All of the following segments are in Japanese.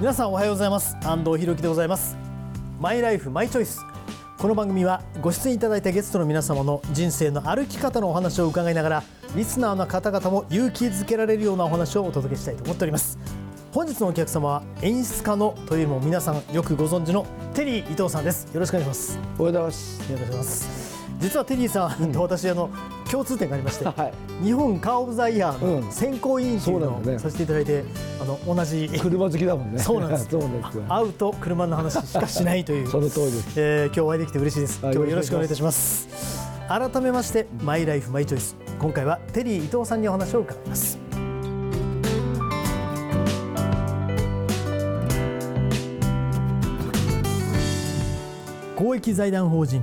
皆さんおはようございます。安藤博樹でございます。マイライフマイチョイスこの番組はご出演いただいたゲストの皆様の人生の歩き方のお話を伺いながらリスナーの方々も勇気づけられるようなお話をお届けしたいと思っております。本日のお客様は演出家のというよりも皆さんよくご存知のテリー伊藤さんです。よろしくお願いします。おはようございます。よろしくお願いします実はテリーさんと私あの共通点がありまして、はい。日本カーオブザイヤーのうん。選考委員というのそうなんだねをさせていただいて、あの同じ。車好きだもんね。そうなんです。そうなんですよ。会うと車の話しかしないという。その通りです。えー今日お会いできて嬉しいです。はい今日よろしくお願いいたします。改めましてマイライフマイチョイス。今回はテリー伊藤さんにお話を伺います。公益財団法人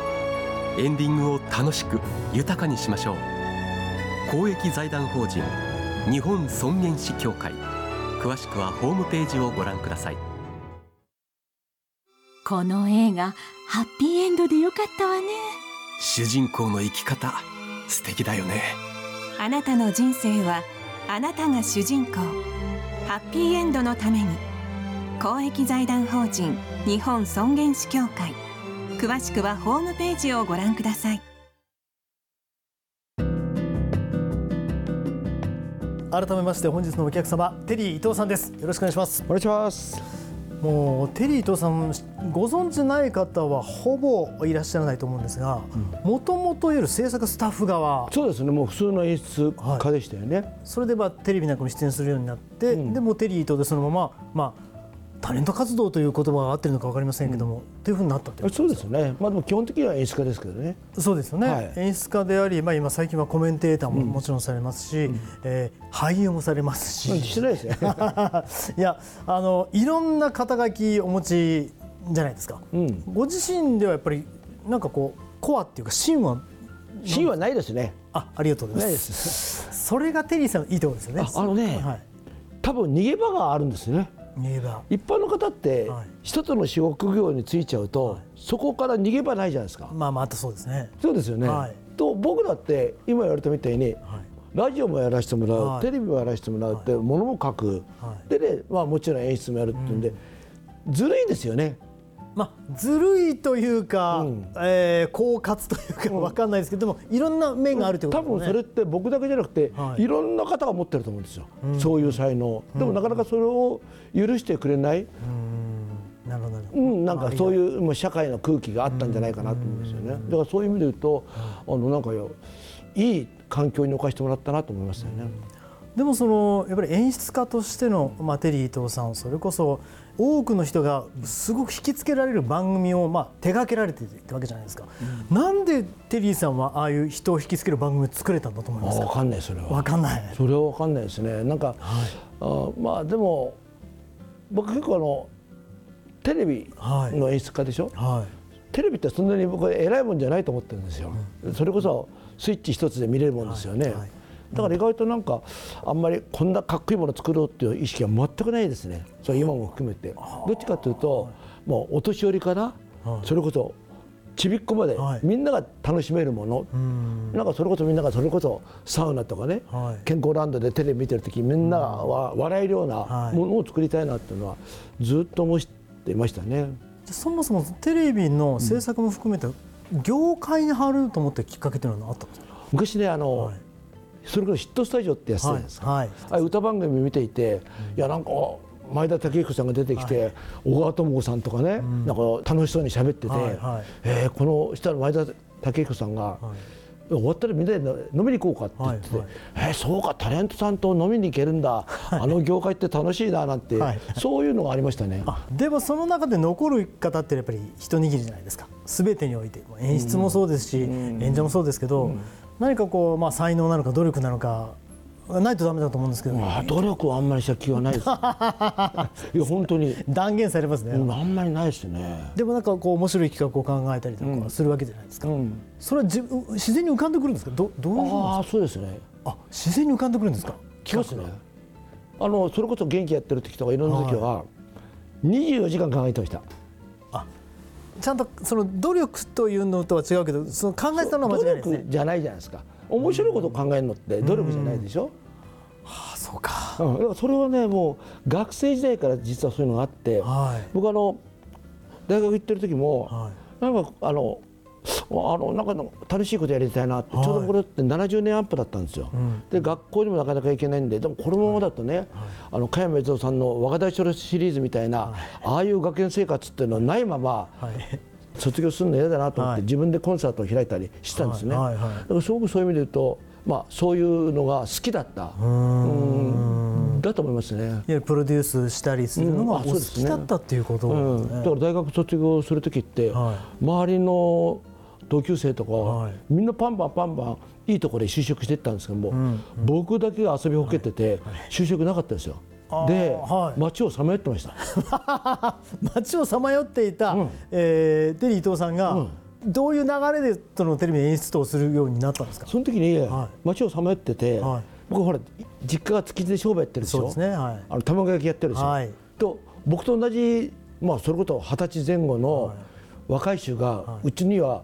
エンディングを楽しく豊かにしましょう。公益財団法人日本尊厳死協会。詳しくはホームページをご覧ください。この映画ハッピーエンドでよかったわね。主人公の生き方素敵だよね。あなたの人生はあなたが主人公。ハッピーエンドのために。公益財団法人日本尊厳死協会詳しくはホームページをご覧ください。改めまして本日のお客様テリー伊藤さんです。よろしくお願いします。お願いします。もうテリー伊藤さんご存知ない方はほぼいらっしゃらないと思うんですがもともといわゆる制作スタッフ側。そうですね。もう普通の演出家でしたよね。それでまあテレビなんかに出演するようになって、うん。でもうテリー伊藤でそのまままあタレント活動という言葉が合ってるのか分かりませんけども、というふうになったというそうですね。まあでも基本的には演出家ですけどね。そうですよね、はい演出家であり、まあ、今最近はコメンテーターももちろんされますし、えー俳優もされますし、してないですね。いやあのいろんな肩書きお持ちじゃないですか、うん。ご自身ではやっぱりなんかこうコアっていうか芯はシーンはないですね。あありがとうござないいまですす。それがテリーさんのいいところですよねああのねはい多分逃げ場があるんですね。一般の方ってはい。一つの職業に就いちゃうと、そこから逃げ場ないじゃないですか。まあまああとそうですね。そうですよね。はい。と僕だって今言われたみたいに、はい。ラジオもやらせてもらう、はい。テレビもやらせてもらうって、ものも書く、はい。でね、まあ、もちろん演出もやるっていうんで、ずるいですよね。まあずるいというか、うん。えー狡猾というかわかんないですけど、でもいろんな面があるということですね。多分それって僕だけじゃなくて、はい。い、ろんな方が持ってると思うんですよ、そういう才能、でもなかなかそれを許してくれない、なるほどなるほどうん、なんかそういうもう社会の空気があったんじゃないかなと思うんですよね、だからそういう意味で言うと、あのなんかよいい環境に置かせてもらったなと思いましたよね。でもそのやっぱり演出家としての、まあ、テリー伊藤さんそれこそ多くの人がすごく引きつけられる番組を、まあ、手掛けられているわけじゃないですか、なんでテリーさんはああいう人を引きつける番組を作れたんだと思いますかあ分かんないそれは。わかんない。それは分かんないですね。なんか、あまあでも僕結構あのテレビの演出家でしょ、はテレビってそんなに僕は偉いもんじゃないと思ってるんですよ、それこそスイッチ一つで見れるもんですよね、はいはいだから意外となんかあんまりこんなかっこいいもの作ろうっていう意識は全くないですね。それ今も含めて。どっちかというともうお年寄りかな、はい。それこそちびっこまで、はい。みんなが楽しめるもの、いうん。なんかそれこそみんながそれこそサウナとかね、はい。健康ランドでテレビ見てる時みんながわ笑えるようなはい。ものを作りたいなっていうのはずっと思っていましたね。そもそもテレビの制作も含めて業界に入ると思ってきっかけというのはあったんですか、昔ねあの、はいそれこそヒットスタジオってやつじゃないですか、はいはい。歌番組見ていて、いやなんか前田武彦さんが出てきて、小川智子さんとかね、なんか楽しそうに喋ってて、はいはい。えーこの下の前田武彦さんが、終わったらみんなで飲みに行こうかって言ってて、はいえーそうかタレントさんと飲みに行けるんだ、あの業界って楽しいななんて、はい。そういうのがありましたね。あでもその中で残る方ってやっぱり一握りじゃないですか。全てにおいて。演出もそうですし、演者もそうですけど、何かこう、まあ、才能なのか努力なのかないとダメだと思うんですけど、まあ努力はあんまりした気はないです。いや本当に、断言されますね、うんあんまりないですね。でもなんかこう面白い企画を考えたりとかするわけじゃないですか、うん。それはじ自然に浮かんでくるんですか？どどういうああそうですね。あ自然に浮かんでくるんですか？来ますね。あのそれこそ元気やってる時とかいろんな時は24時間考えてましたちゃんとその努力というのとは違うけどその考えたのは間違いないですね。努力じゃないじゃないですか。面白いことを考えるのって努力じゃないでしょ、あそうか。うん、だからそれはねもう学生時代から実はそういうのがあって、はい。僕あの大学行ってる時も、はなんかあのあのなんかの楽しいことやりたいなって、はい。ちょうどこれって70年アップだったんですよ、ん。で学校にもなかなか行けないんででもこのままだとね、あの加山悦夫さんの若大将シリーズみたいな、ああいう学園生活っていうのはないままはい。卒業するの嫌だなと思って、はい。自分でコンサートを開いたりしてたんですね、はいはいはい。だからすごくそういう意味で言うと、まあ、そういうのが好きだった。うん。だと思いますね。いわゆるプロデュースしたりするのが好きだったっていうことね。だから大学卒業する時って、は周りの同級生とか、はい。みんなパンパンパンパンいいところで就職していったんですけども、僕だけが遊びほけてて、就職なかったですよ。で、はい。街をさまよってました。街をさまよっていた、うん。えーテリー伊藤さんが、うん。どういう流れでそのテレビで演出をするようになったんですか？その時に、はい。街をさまよってて、はい。僕ほら実家が築地で商売やってるでしょ？そうですねはい。あの卵焼きやってるでしょ、はい。と僕と同じまあそれこそ二十歳前後のはい。若い衆が、うちには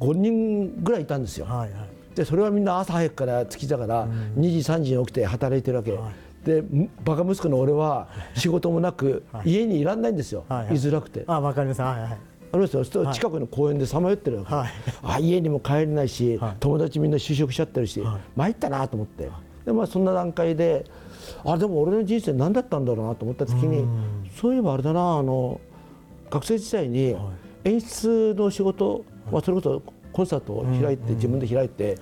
5人ぐらいいたんですよ、はいはい。でそれはみんな朝早くから築地だから、2時3時に起きて働いてるわけ、でむバカ息子の俺は仕事もなく、家にいらんないんですよ、はいはい。居づらくて。あわかります。はいはい。あの近くの公園でさまよってるわけ、はい。あ家にも帰れないし、はい。友達みんな就職しちゃってるし、はい。参ったなと思って。で、まあ、そんな段階であでも俺の人生何だったんだろうなと思った時にそういえばあれだなあの学生時代に演出の仕事、まあ、それこそコンサートを開いて、自分で開いて、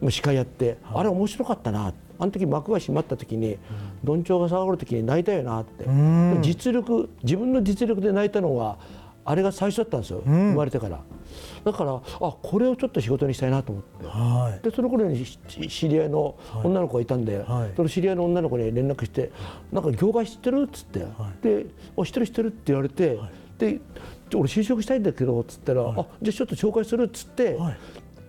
まあ司会やって、あれ面白かったな。あの時幕が閉まった時に、どんちょうが下がる時に泣いたよなって、実力自分の実力で泣いたのがあれが最初だったんですよ、生まれてから。だからあこれをちょっと仕事にしたいなと思って。はい。でその頃にし知り合いの女の子がいたんで、はい。その知り合いの女の子に連絡して「なんか業界知ってる?」っつって「であ知ってる知ってる」って言われて、で「俺就職したいんだけど」っつったら「あじゃあちょっと紹介する」っつって、はい。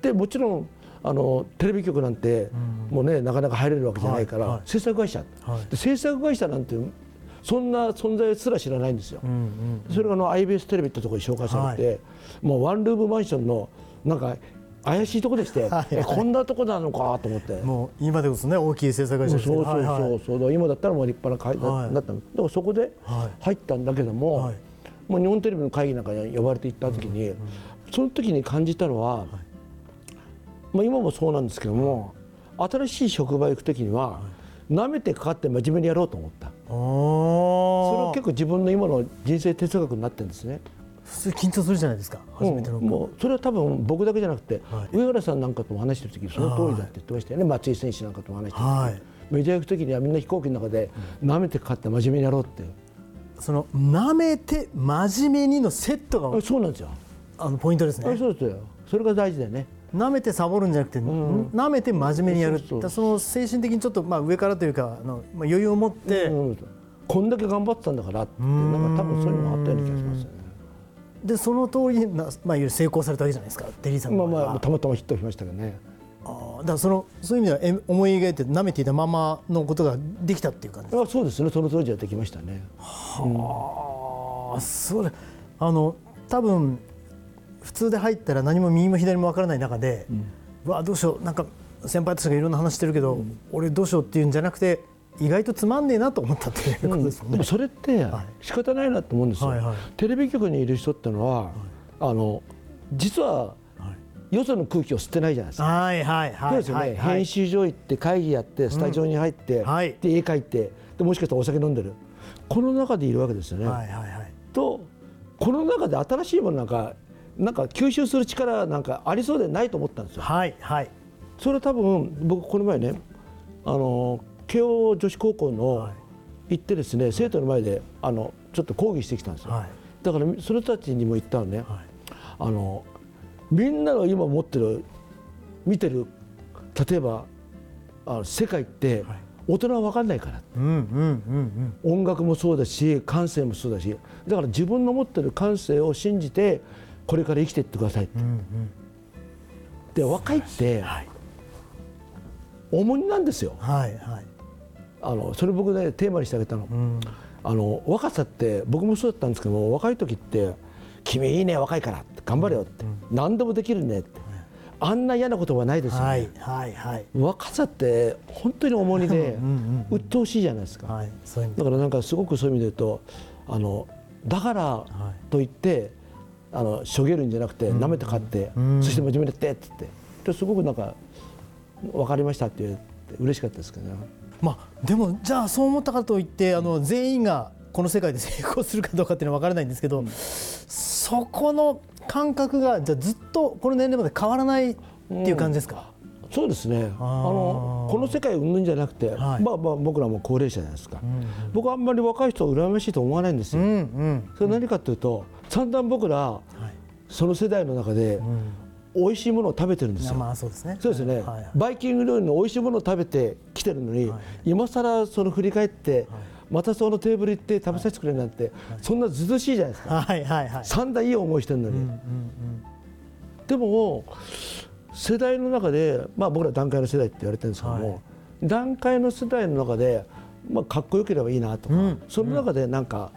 でもちろんあのテレビ局なんて、もうねなかなか入れるわけじゃないから、はい。はい。制作会社、はい。で制作会社なんてそんな存在すら知らないんですよ。うんうんそれがあの IBS テレビってところに紹介されて、もうワンルームマンションのなんか怪しいとこでして、はい。えこんなとこなのかと思って。もう今でこそね大きい制作会社そうですけど。そうそうはいはい。そう、今だったらもう立派な会はい。社だったの、でもそこではい。入ったんだけども、はいもう日本テレビの会議なんかに呼ばれて行った時に、その時に感じたのは、まあ、今もそうなんですけども新しい職場行く時には、舐めてかかって真面目にやろうと思った。それは結構自分の今の人生哲学になってるんですね。普通緊張するじゃないですか初めての、うんもうそれは多分僕だけじゃなくて、はい。上原さんなんかとも話してる時その通りだって言ってましたよね、松井選手なんかとも話してる時、はい。メジャー行く時にはみんな飛行機の中で舐めてかかって真面目にやろうって、その舐めて真面目にのセットがあそうなんですよ、あのポイントですあねそうですよ。それが大事だよね。舐めてサボるんじゃなくて、舐めて真面目にやるその精神的にちょっとまあ上からというかあの、まあ、余裕を持って、うん。こんだけ頑張ってたんだからってなんか多分そういうのがあったような気がしますよねでその通りにな、まあ、成功されたわけじゃないですかテリーさん。まあまあたまたまヒットしましたけどねだからそのそういう意味ではえ思い描いて舐めていたままのことができたっていう感じですあそうですね。その当時はできましたね。ああそれあの多分普通で入ったら何も右も左も分からない中で、うわどうしよう。なんか先輩たちがいろんな話してるけど、俺どうしようっていうんじゃなくて意外とつまんねえなと思ったっていうことですもんね。でもそれって仕方ないなと思うんですよ、はいはい。テレビ局にいる人ってのは、あの実はよその空気を吸ってないじゃないですか。はいはいはいそうですよね、はい。はい編集所行って会議やってスタジオに入って、はい。で絵描いてでもしかしたらお酒飲んでる。この中でいるわけですよね。はいはいはい。とこの中で新しいものなんかなんか吸収する力なんかありそうでないと思ったんですよ。はいはい。それは多分僕この前ねあの慶応女子高校のはい。行ってですね生徒の前であのちょっと講義してきたんですよ。はい。だからその人たちにも言ったのね、はい。あのみんなが今持ってる見てる例えばあの世界って大人は分かんないから。うんうんうん音楽もそうだし感性もそうだし。だから自分の持ってる感性を信じてこれから生きていってくださいって、で若いってはい。重荷なんですよ。はいはい。あのそれ僕ねテーマにしてあげたの,、うん。あの若さって僕もそうだったんですけども若い時って「君いいね若いから」って頑張れよって、何でもできるねって、あんな嫌なことはないですよね、はいはいはい。若さって本当に重荷でうんうん鬱陶しいじゃないですか、だからなんかすごくそういう意味で言うとあのだからといって、あのしょげるんじゃなくて舐めて買って、ん。そして真面目にやってって。言ってですごくなんか分かりましたって言って嬉しかったですけどね。まあでもじゃあそう思ったからといってあの全員がこの世界で成功するかどうかっていうのは分からないんですけど、そこの感覚がじゃあずっとこの年齢まで変わらないっていう感じですか、そうですね。あのこの世界を生むんじゃなくて、はい。まあ、まあ僕らも高齢者じゃないですか、僕はあんまり若い人を羨ましいと思わないんですよ。うんうん。それ何かというと散々僕らはい。その世代の中で美味しいものを食べてるんですよ。まあそうですね。そうですね、はいはい。バイキング料理の美味しいものを食べてきてるのに、今更その振り返って、またそのテーブル行って食べさせてくれなんて、そんなずうしいじゃないですか、はいはいはい。散々いい思いしてるのに、でも世代の中で、まあ、僕ら段階の世代って言われてるんですけども、はい。段階の世代の中で、まあ、かっこよければいいなとか、うん。その中でなんか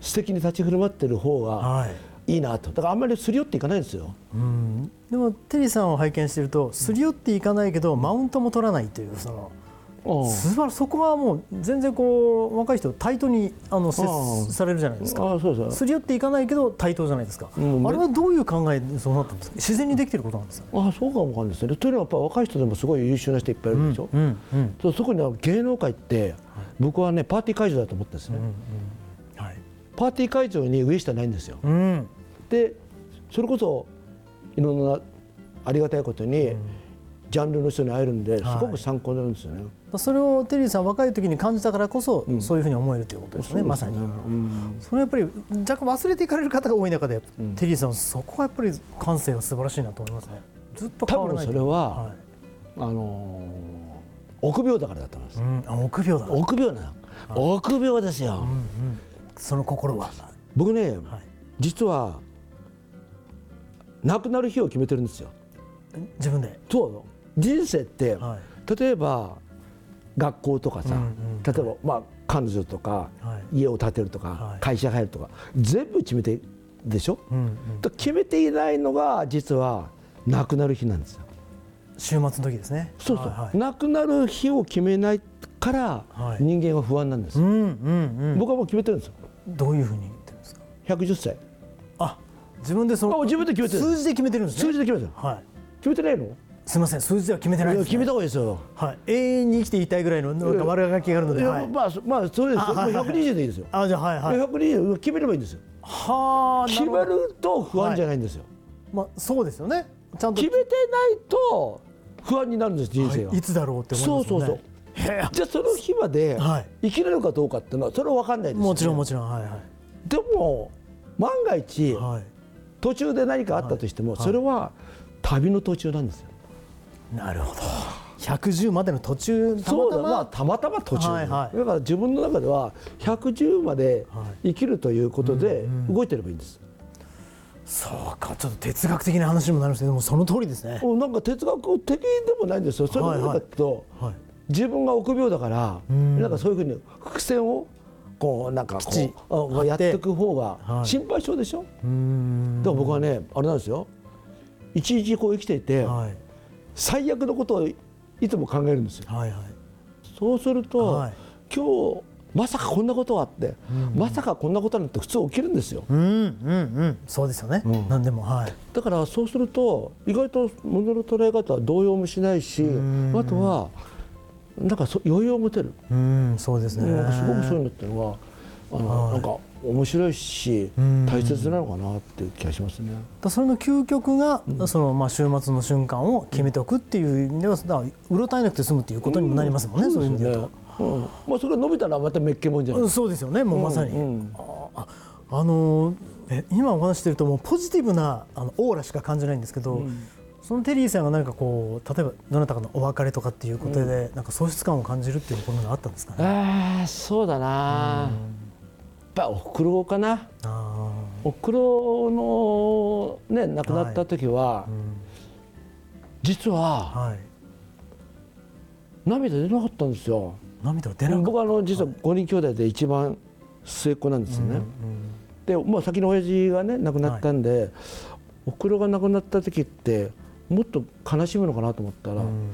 素敵に立ち振る舞ってる方がはい。いいなと。だからあんまりすり寄っていかないんですよ。うん。でもテリーさんを拝見しているとすり寄っていかないけどマウントも取らないというそのうん素晴らそこはもう全然こう若い人タイトにあの接うんされるじゃないですか。ああそうそうす。り寄っていかないけど対等じゃないですか、うんあれはどういう考えでそうなったんですか？自然にできてることなんですか？ああそうかもわかんないですね。というのはやっぱ若い人でもすごい優秀な人いっぱいいるでしょ？うんうんそうそこには芸能界って僕はねパーティー会場だと思ってるんですね。はい。パーティー会場に上下ないんですよ。うん。でそれこそいろんなありがたいことにジャンルの人に会えるんですごく参考になるんですよね。それをテリーさん若い時に感じたからこそ、そういうふうに思えるということですねまさに。うん。それやっぱり若干忘れていかれる方が多い中で、テリーさんそこはやっぱり感性が素晴らしいなと思いますね。ずっと変多わらない分それは、はい。あのー臆病だからだと思います。臆病だ、うん臆病なの。臆病ですよ。うん、その心は、僕ね、はい、実は亡くなる日を決めてるんですよ。自分で、そう。人生って、は例えば学校とかさ、うんうん。例えば、まあ、彼女とか、は家を建てるとか、はい。会社入るとか全部決めてるでしょ、うんうん、と決めていないのが実は亡くなる日なんですよ。週末の時ですね。そうそう、はいはい。亡くなる日を決めないからはい。人間は不安なんです、うんうんうん。僕はもう決めてるんですよ。どういうふうに言ってるんですか？110歳。あ自分でそのあ自分で決めてる。数字で決めてるんですね。数字で決めてる。はい。決めてないの？すみません数字では決めてないです、ね、決めた方がいいですよ。はい、永遠に生きていたいぐらいのなんか悪ガキがあるので、はい、まあそまあそれです。あはいはい。もう120でいいですよ、あじゃあはいはい。120決めればいいんですよ。はあ決めると不安じゃないんですよ、まあそうですよね。ちゃんと。決めてないと不安になるんです人生は、はいいつだろうって思いますもね。そうそうんそう。じゃあその日まではい。生きれるかどうかっていうのはそれは分かんないですよ、ね、もちろんもちろん。はいはい。でも万が一はい。途中で何かあったとしても、それは旅の途中なんですよなるほど。110までの途中たまたま。そうだまあたまたま途中、はいはい。だから自分の中では110まで生きるということで動いてればいいんです、そうか。ちょっと哲学的な話にもなるんですけどもその通りですね。なんか哲学的でもないんですよ。それは何かというと、はい。自分が臆病だから、ん。なんかそういうふうに伏線をこうなんかこうあやっていく方がはい。心配性でしょ、うーん。だから僕はねあれなんですよ。一日こう生きていて、はい最悪のことをいつも考えるんですよ。はいはい。そうすると、はい。今日まさかこんなことがあって、まさかこんなことなんて普通起きるんですよ。うんうんうん。そうですよね、ん。何でもはい。だからそうすると意外と物の捉え方は動揺もしないしん。あとはなんかそ余裕を持てる、うんそうですね、すごくそういうのっていうのはあの、はい。なんか面白いしん。大切なのかなっていう気がしますね。だそれの究極が、そのまあ週末の瞬間を決めておくっていう意味ではだうろたえなくて済むっていうことにもなりますもんね、そういう意味でと。うん。まあそれが伸びたらまためっけもんじゃない。うんそうですよね。もうまさに、うん。ああのーえ今お話してるともうポジティブなあのオーラしか感じないんですけど、そのテリーさんが何かこう例えばどなたかのお別れとかっていうことで、なんか喪失感を感じるっていうことがあったんですかね。ああそうだな、やっぱおふくろかな。あおふくろのね亡くなった時は、ーうん。実ははい。涙出なかったんですよ。涙が出なかった。僕はあの実は5人兄弟で一番末っ子なんですよね、でもう先の親父がね亡くなったんで、おふくろが亡くなった時ってもっと悲しむのかなと思ったら、うん。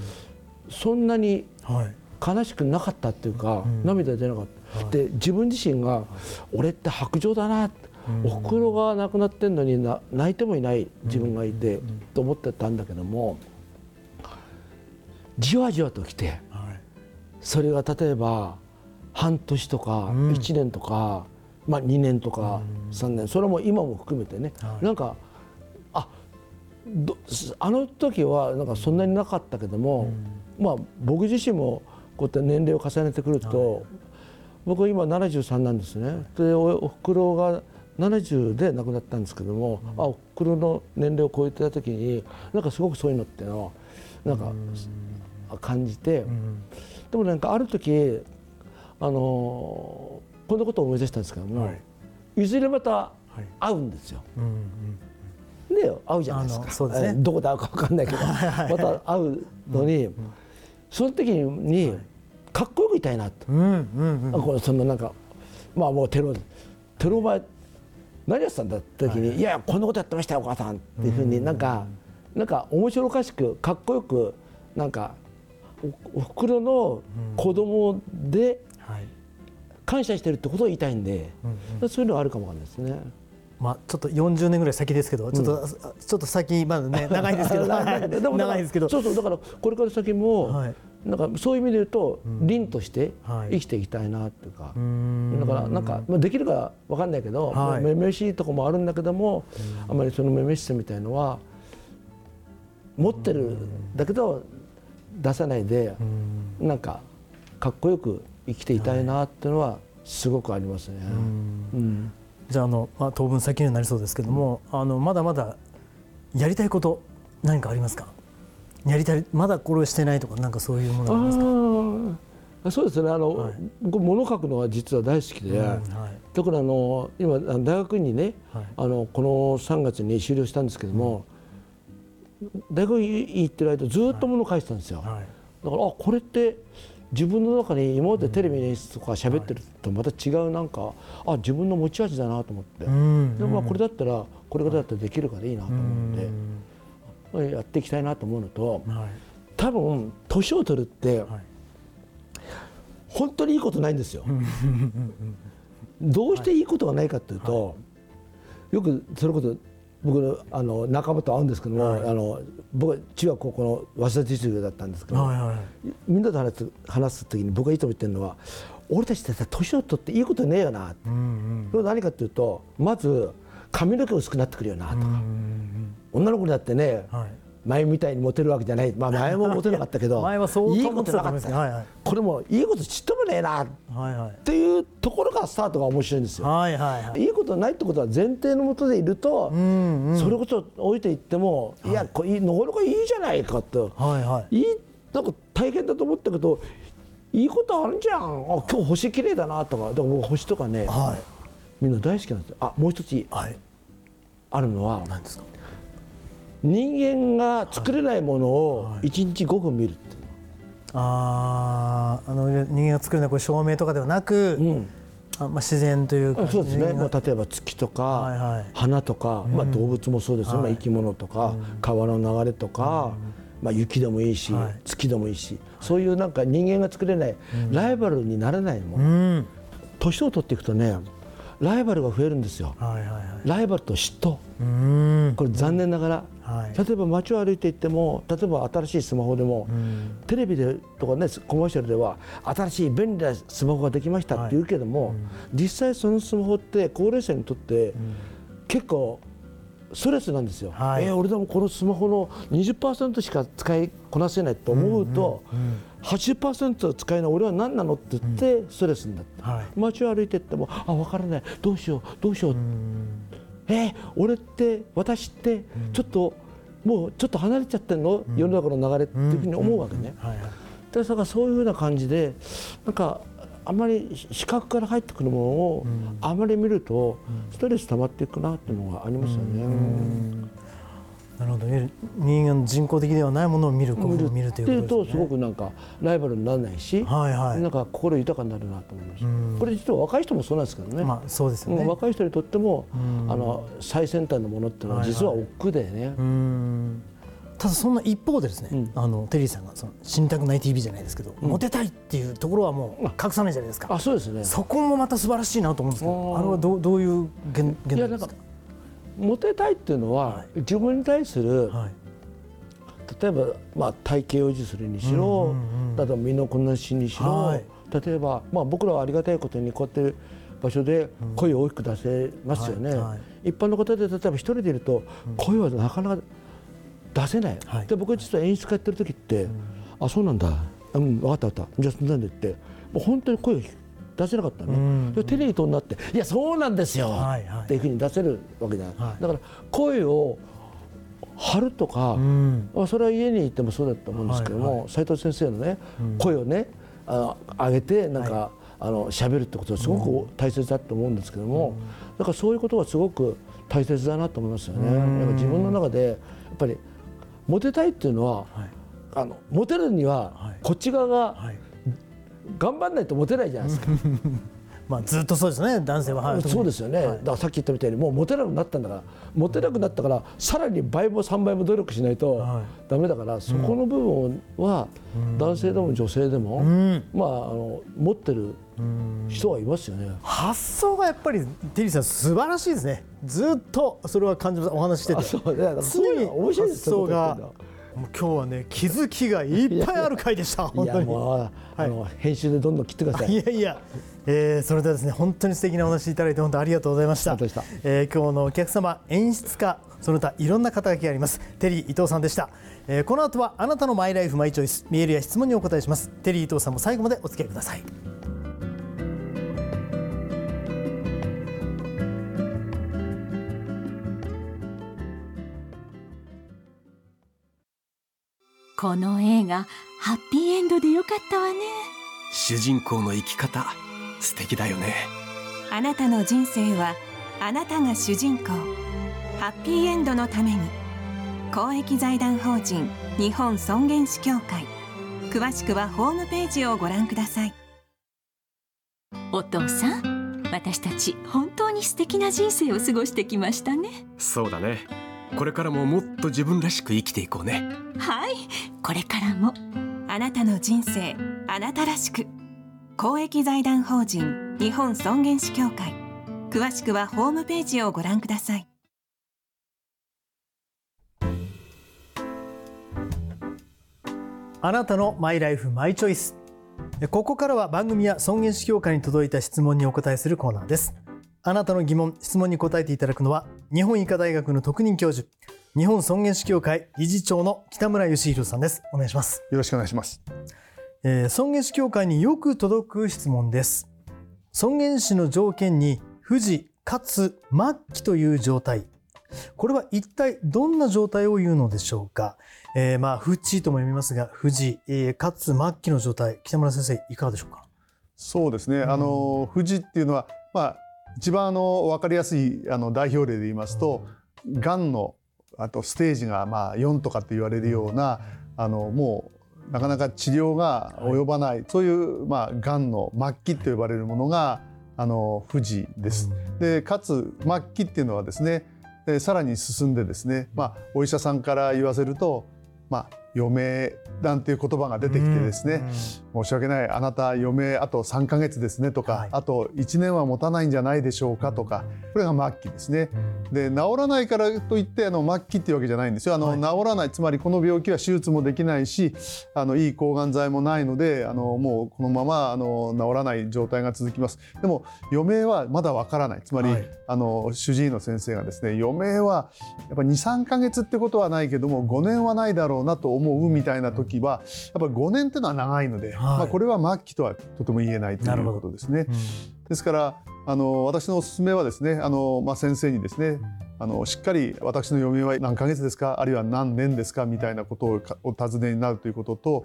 そんなにはい。悲しくなかったっていうか、ん。涙出なかった、はいで自分自身が、俺って白状だなおふくろが亡くなってんのにな泣いてもいない自分がいて、と思ってたんだけどもじわじわときてはい。それが例えば半年とかうん。1年とか、まあ、2年とか3年それも今も含めてね、はい。なんかあどあの時はなんかそんなになかったけども、まあ、僕自身もこうやって年齢を重ねてくると、僕今73なんですね。でおおふくろが70で亡くなったんですけども、あおふくろの年齢を超えてた時になんかすごくそういうのっていうのをなんか、感じて。うん。でもなんかある時あのーこんなことを思い出したんですけども、はい。い、ずれまたはい。会うんですよ。うんうんで会うじゃないですか。そうですね。えーどこで会うか分かんないけどまた会うのに、その時に、かっこよくいたいなと、うんうんうん。あこれそのなんかまあもうテロテロ前何やってたんだって時に、い、やいやこんなことやってましたよお母さんっていうふうになんか、なんか面白おかしくかっこよくなんかおおふくろの子供ではい。感謝してるってことを言いたいんで、うん。そういうのはあるかもわかんないですね。まあちょっと40年ぐらい先ですけど、ちょっとあちょっと先まだね長いですけど、長いですけど。そうそうだからこれから先も、はい。なんかそういう意味で言うと、凛としてはい。生きていきたいなっていうか、ん。だからなんか、まあ、できるかわかんないけど、はい。めめしいとこもあるんだけども、あまりそのめめしさみたいのは持ってるだけど出さないで、なんかかっこよく生きていたいなっていうのはすごくありますね。うんじゃああの、まあ、当分先にはなりそうですけども、あのまだまだやりたいこと何かありますか？やりたいまだこれをしてないとかなんかそういうものありますか、そうですね。あの、はい。僕物書くのは実は大好きで、うんはい。特にあの今大学院にね、はい。あのこの3月に修了したんですけども、大学院行ってる間ずっと物書いてたんですよ、はい。だからあこれって自分の中に今までテレビの演出とか喋ってるとまた違うなんかあ自分の持ち味だなと思って、うん。でもまあこれだったらこれからだったらできるからいいなと思って、やっていきたいなと思うのとはい。多分年を取るってはい。本当にいいことないんですよ。どうしていいことがないかというと、よくそれこそ僕のあの仲間と会うんですけども、あの僕は中学高校の早稲田実業だったんですけど、はいはいみんなと話す話す時に僕がいつも言ってるのは俺たちってさ年を取っていいことねえよな、うんうんそれは何かというとまず髪の毛薄くなってくるよなとか、うん女の子だってね、はい前みたいにモテるわけじゃない、まあ、前もモテなかったけど前は相当いいことなかモテたと思いますった、はいはい。これもいいことちっともねえな。っはいはい。ていうところがスタートが面白いんですよ。はいはいはい。いいことないってことは前提のもとでいると、んうん。それこそ置いていっても、い、やこれなかなかいいじゃないかと、はいはい。いいなんか大変だと思ったけどいいことあるじゃん。あ今日星綺麗だなとか。だから僕星とかねはい。みんな大好きなんですよ。あもう一つはい。あるのは何ですか？人間が作れないものを1日5分見るっていう。あーあの人間が作るのはこれ照明とかではなく、うん。あまあ、自然というか。そうですね、まあ、例えば月とか、はいはい。花とか、まあ、動物もそうですよ、まあ、生き物とか、川の流れとか、まあ、雪でもいいし、はい。月でもいいし、そういうなんか人間が作れない、ライバルにならないもうの、ん。年を取っていくとねライバルが増えるんですよ。はいはいはいライバルと嫉妬。うん。これ残念ながら、はい。例えば街を歩いていっても例えば新しいスマホでも、うん。テレビでとかねコマーシャルでは新しい便利なスマホができましたって言うけども、実際そのスマホって高齢者にとって結構ストレスなんですよ、はい。えー俺でもこのスマホの20%しか使いこなせないと思うと、80%使えない俺は何なのって言ってストレスになって、はい。街を歩いていってもあ分からない。どうしようどうしよう、えー俺って私ってちょっともうちょっと離れちゃってるの、世の中の流れっていうふうに思うわけね。だからそういうふうな感じでなんかあまり視覚から入ってくるものをあまり見るとストレス溜まっていくなっていうのがありますよね。なるほど。ね人間の人工的ではないものを見る見る。見るといううことですね。とすごくなんかライバルにならないし、はいはい。なんか心豊かになるなと思います。これ実は若い人もそうなんですけどね。まあそうですようんね若い人にとっても、あの最先端のものっていうのは実は億劫でね、うん。ただそんな一方でですね、うん。あのテリーさんがその死にたくない TV じゃないですけど、モテたいっていうところはもう隠さないじゃないですか。あそうですね。そこもまた素晴らしいなと思うんですけど、あれはどうどういう現現代ですか。モテたいっていうのは、自分に対する、はい。例えば、まあ、体型を維持するにしろ、例えば身のこなしにしろ、はい。例えば、まあ、僕らはありがたいことにこうやって場所で声を大きく出せますよね、一般の方で例えば一人でいると声はなかなか出せない、はい。で僕実は演出家やってる時って、あそうなんだ、うん、分かった分かった。じゃあそんなんでって。もう本当に声が出せなかったね、ん。でテレビとになっていやそうなんですよ、はいはい。っていうふうに出せるわけじゃない、はい。だから声を張るとか、うん。まあ、それは家にいてもそうだと思うんですけども、斉藤先生のね、声をねあの上げてなんか、あの喋るってことはすごく大切だと思うんですけども、だからそういうことはすごく大切だなと思いますよね。なん。か自分の中でやっぱりモテたいっていうのは、はい。あのモテるにははい。こっち側がはい。頑張んないとモテないじゃないですか。まあずっとそうですね男性は。はい。そうですよね、はいだからさっき言ったみたいにもうモテなくなったんだからモテなくなったからさらに倍も3倍も努力しないとはいダメだから、そこの部分は男性でも女性でも、うん。まあ、あの持ってる人はいますよね。発想がやっぱりテリーさん素晴らしいですね。ずっとそれは感じますお話ししてて。そうね、だからそういうのが面白いですよ発想がもう今日はね気づきがいっぱいある回でした本当に。もう、あの編集でどんどん切ってください。いやいや、えーそれではですね本当に素敵なお話いただいて本当ありがとうございました。ありがとうございえー今日のお客様演出家その他いろんな肩書きがあります。テリー伊藤さんでした、えーこの後はあなたのマイライフマイチョイスメールや質問にお答えします。テリー伊藤さんも最後までお付き合いくださいこの映画ハッピーエンドでよかったわね。主人公の生き方素敵だよね。あなたの人生はあなたが主人公。ハッピーエンドのために公益財団法人日本尊厳死協会。詳しくはホームページをご覧ください。お父さん私たち本当に素敵な人生を過ごしてきましたね。そうだねこれからももっと自分らしく生きていこうね。はい。これからも。あなたの人生あなたらしく。公益財団法人日本尊厳死協会。詳しくはホームページをご覧ください。あなたのマイライフマイチョイス。ここからは番組や尊厳死協会に届いた質問にお答えするコーナーですあなたの疑問質問に答えていただくのは日本医科大学の特任教授日本尊厳死協会理事長の北村義弘さんです。お願いします。よろしくお願いします。えー尊厳死協会によく届く質問です。尊厳死の条件に不治かつ末期という状態。これは一体どんな状態を言うのでしょうか、えーまあ不治とも読みますが不治、えーかつ末期の状態。北村先生いかがでしょうか？そうですね。あの富士っていうのはまあ一番あの分かりやすいあの代表例で言いますと、がん。のあとステージがまあ4とかって言われるようなあのもうなかなか治療が及ばない、そういうまあがんの末期と呼ばれるものがあの富士です。でかつ末期っていうのはですねでさらに進んでですね、まあ、お医者さんから言わせると、まあ、余命なんていう言葉が出てきてですね、申し訳ないあなた余命あと3ヶ月ですねとか、はい。あと1年は持たないんじゃないでしょうかとかこれが末期ですね。で治らないからといってあの末期っていうわけじゃないんですよ。あの、はい。治らないつまりこの病気は手術もできないしあのいい抗がん剤もないのであのもうこのままあの治らない状態が続きます。でも余命はまだわからない。つまり、はい。あの主治医の先生がですね余命はやっぱ23ヶ月ってことはないけども5年はないだろうなと思うみたいな時はやっぱり5年っていうのは長いので、はい。まあ、これは末期とはとても言えないということですね。ですからあの私のおすすめはですねあの、まあ、先生にですねあのしっかり私の余命は何ヶ月ですかあるいは何年ですかみたいなことをお尋ねになるということと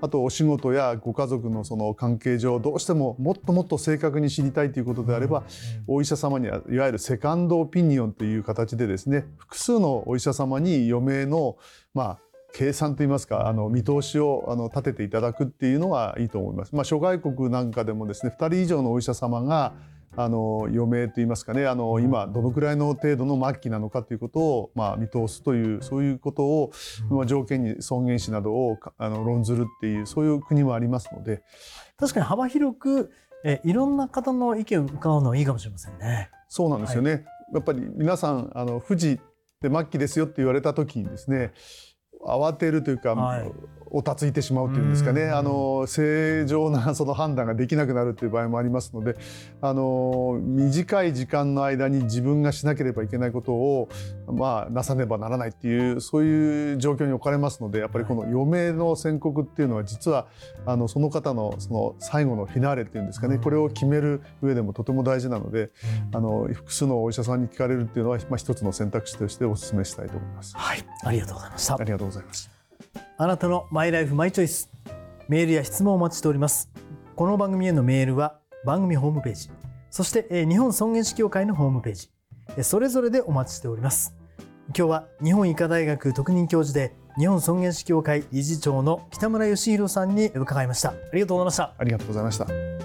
あとお仕事やご家族のその関係上どうしてももっともっと正確に知りたいということであれば、お医者様にはいわゆるセカンドオピニオンという形でですね複数のお医者様に余命のまあ計算といいますかあの見通しをあの立てていただくっていうのがいいと思います。まあ、諸外国なんかでもですね2人以上のお医者様があの余命といいますかねあの今どのくらいの程度の末期なのかということを、まあ、見通すというそういうことを、まあ、条件に尊厳死などをあの論ずるっていうそういう国もありますので。確かに幅広くえいろんな方の意見を伺うのはいいかもしれませんね。そうなんですよね、はい、やっぱり皆さんあの富士で末期ですよって言われた時にですね慌てるというか、はい、おたついてしまうというんですかね。あの正常なその判断ができなくなるという場合もありますのであの短い時間の間に自分がしなければいけないことを、まあ、なさねばならないっていうそういう状況に置かれますのでやっぱりこの余命の宣告っていうのは実はあのその方のその最後のフィナーレっていうんですかね。これを決める上でもとても大事なのであの複数のお医者さんに聞かれるっていうのは、まあ、一つの選択肢としてお勧めしたいと思います。はい、ありがとうございました。ありがとうございます。あなたのマイライフマイチョイスメールや質問をお待ちしております。この番組へのメールは番組ホームページ。そして日本尊厳死協会のホームページ。それぞれでお待ちしております。今日は日本医科大学特任教授で日本尊厳死協会理事長の北村義弘さんに伺いました。ありがとうございました。ありがとうございました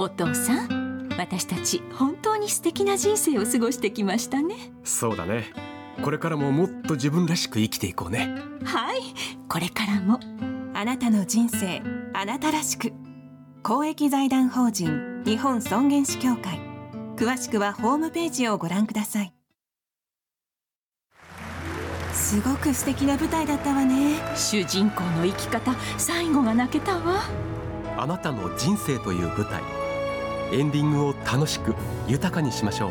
お父さん私たち本当に素敵な人生を過ごしてきましたね。そうだね。これからももっと自分らしく生きていこうね。はい。これからもあなたの人生あなたらしく。公益財団法人日本尊厳死協会。詳しくはホームページをご覧ください。すごく素敵な舞台だったわね。主人公の生き方最後が泣けたわ。あなたの人生という舞台エンディングを楽しく豊かにしましょう。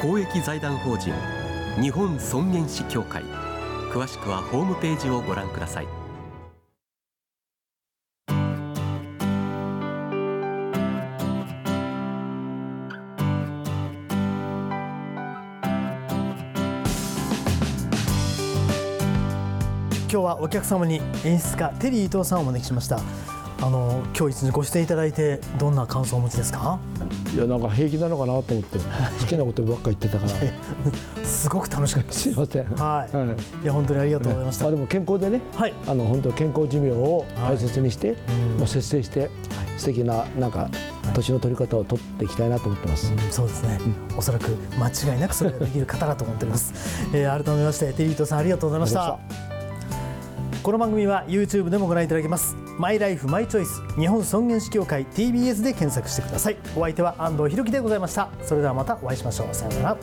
公益財団法人日本尊厳死協会。詳しくはホームページをご覧ください。今日はお客様に演出家テリー伊藤さんをお招きしました。あの今日一日ご出演いただいてどんな感想をお持ちですか？いやなんか平気なのかなと思って。好きなことばっか言ってたから。すごく楽しかったす。いません。はい、はい、いや本当にありがとうございました、ね、まあ、でも健康でね、はい、あの本当健康寿命を大切にして、はい、まあ、節制して、はい、素敵ななんか年の取り方を取っていきたいなと思ってます、うん、そうですね、うん、おそらく間違いなくそれができる方だと思っております、えー、改めましてテリートさんありがとうございました。この番組は YouTube でもご覧いただけますマイライフマイチョイス日本尊厳死協会 TBS で検索してください。お相手は安藤弘樹でございました。それではまたお会いしましょう。さようなら。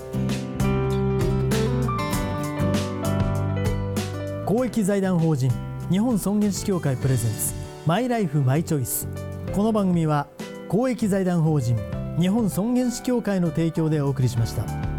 公益財団法人日本尊厳死協会プレゼンツマイライフマイチョイス。この番組は公益財団法人日本尊厳死協会の提供でお送りしました。